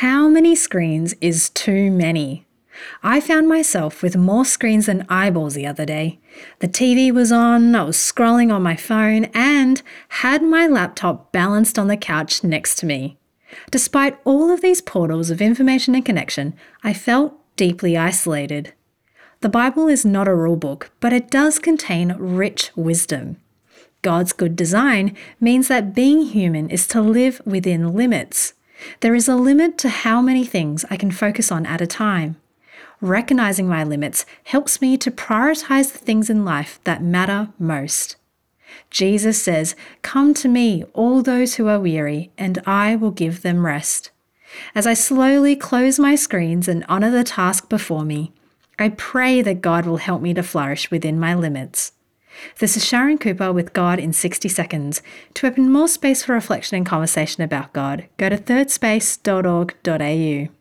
How many screens is too many? I found myself with more screens than eyeballs the other day. The TV was on, I was scrolling on my phone, and had my laptop balanced on the couch next to me. Despite all of these portals of information and connection, I felt deeply isolated. The Bible is not a rule book, but it does contain rich wisdom. God's good design means that being human is to live within limits. There is a limit to how many things I can focus on at a time. Recognizing my limits helps me to prioritize the things in life that matter most. Jesus says, Come to me, all those who are weary, and I will give them rest. As I slowly close my screens and honor the task before me, I pray that God will help me to flourish within my limits. This is Sharon Cooper with God in 60 Seconds. To open more space for reflection and conversation about God, go to thirdspace.org.au.